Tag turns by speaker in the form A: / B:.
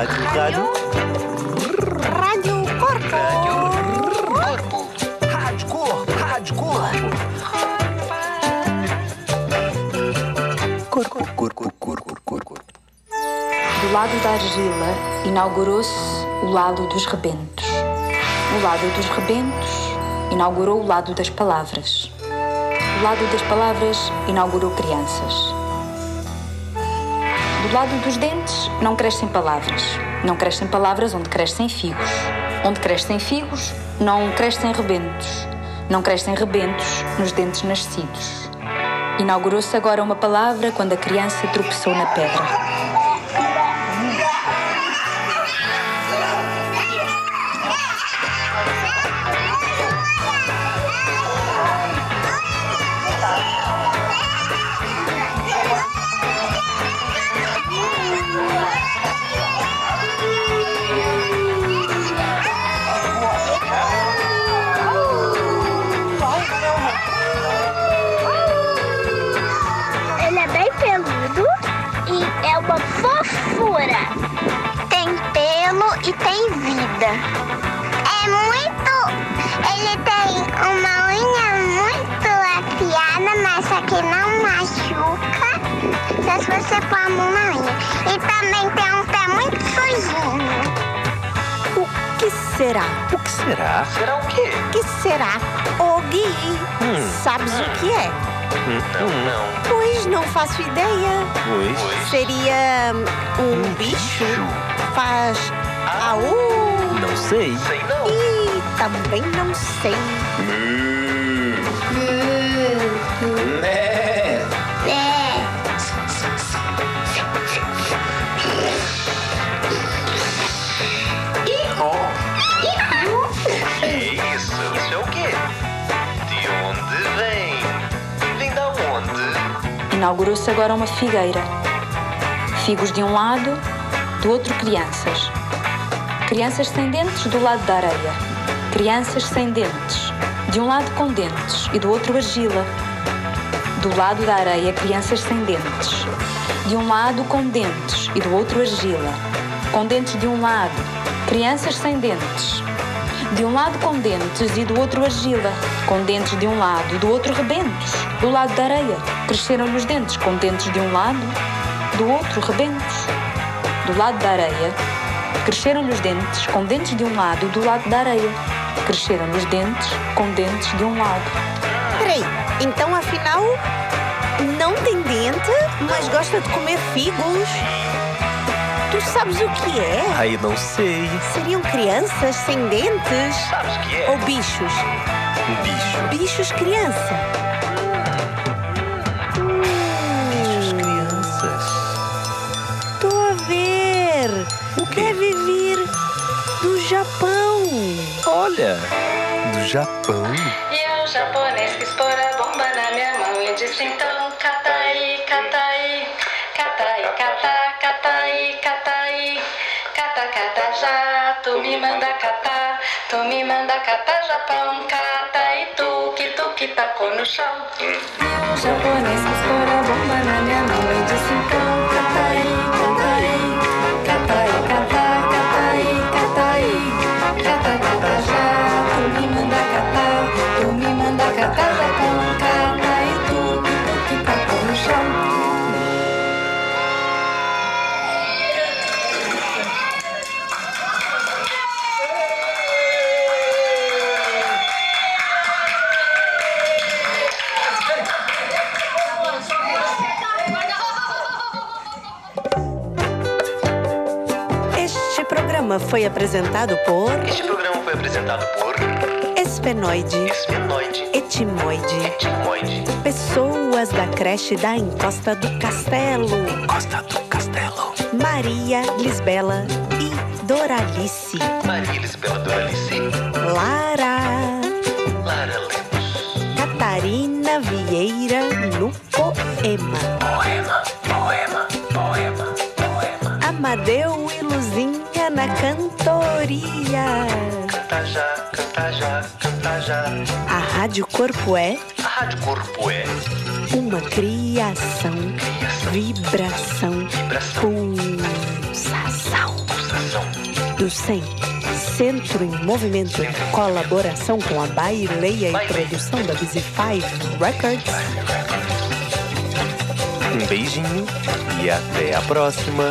A: Rádio.
B: Rádio Corpo.
C: Corpo.
A: Rádio Corpo. Rádio Corpo. Corpo, corpo, corpo, corpo.
D: Do lado da argila inaugurou-se o lado dos rebentos. O lado dos rebentos inaugurou o lado das palavras. O lado das palavras inaugurou crianças. Do lado dos dentes não crescem palavras. Não crescem palavras onde crescem figos. Onde crescem figos, não crescem rebentos. Não crescem rebentos nos dentes nascidos. Inaugurou-se agora uma palavra quando a criança tropeçou na pedra.
E: Tem pelo e tem vida. É muito. Ele tem uma unha muito afiada, mas só que não machuca. Só se você pôr a mão na unha. E também tem um pé muito sujinho.
B: O que será?
A: O que será?
C: Será o quê?
B: O que será? Ô Gui, sabes o que é?
C: Não, não.
B: Pois não faço ideia.
A: Pois.
B: Seria um bicho? Faz aú?
A: Não sei.
C: Sei não.
B: E também não sei.
A: É.
D: Inaugurou-se agora uma figueira. Figos de um lado, do outro crianças. Crianças sem dentes do lado da areia. Crianças sem dentes. De um lado com dentes e do outro argila. Do lado da areia, crianças sem dentes. De um lado com dentes e do outro argila. Com dentes de um lado, crianças sem dentes. De um lado com dentes e do outro argila. Com dentes de um lado e do outro rebentos. Do lado da areia. Cresceram-lhe os dentes com dentes de um lado, do outro rebentos. Do lado da areia. Cresceram-lhe os dentes com dentes de um lado do lado da areia. Cresceram-lhe os dentes com dentes de um lado.
B: Peraí, então afinal não tem dente, mas gosta de comer figos? Tu sabes o que é?
A: Ai, não sei.
B: Seriam crianças sem dentes?
C: Sabes o que é?
B: Ou bichos?
A: Um bicho.
B: Bichos criança.
A: Olha, do Japão.
D: E o japonês quis pôr a bomba na minha mão. E disse então catai, catai, catai, catá, catai, catai, cata, cata, já, tu me manda catar, tu me manda catar, Japão, cata e tu, que tu que tacou no chão. E o japonês quis pôr a bomba na minha mão. E disse então
B: programa foi apresentado por
C: Este programa foi apresentado por
B: Esfenoide,
C: Esfenoide,
B: Etimoide,
C: Etimoide,
B: pessoas da creche da Encosta do Castelo,
A: Costa do Castelo.
B: Maria, Lisbela e Doralice,
C: Maria Elisabela Doralice,
B: Lara,
C: Lara Lemos.
B: Catarina Vieira no poema,
C: Poema, poema, poema, poema.
B: Amadeu e Luzinha na cantoria.
C: Canta já, canta já, canta já.
B: A Rádio Corpo é
C: A Rádio Corpo é
B: uma criação,
C: criação,
B: vibração,
C: vibração,
B: pulsação.
C: pulsação.
B: 100. Centro em Movimento. Colaboração com a Baileia e produção da Busy Five Records.
A: Um beijinho e até a próxima.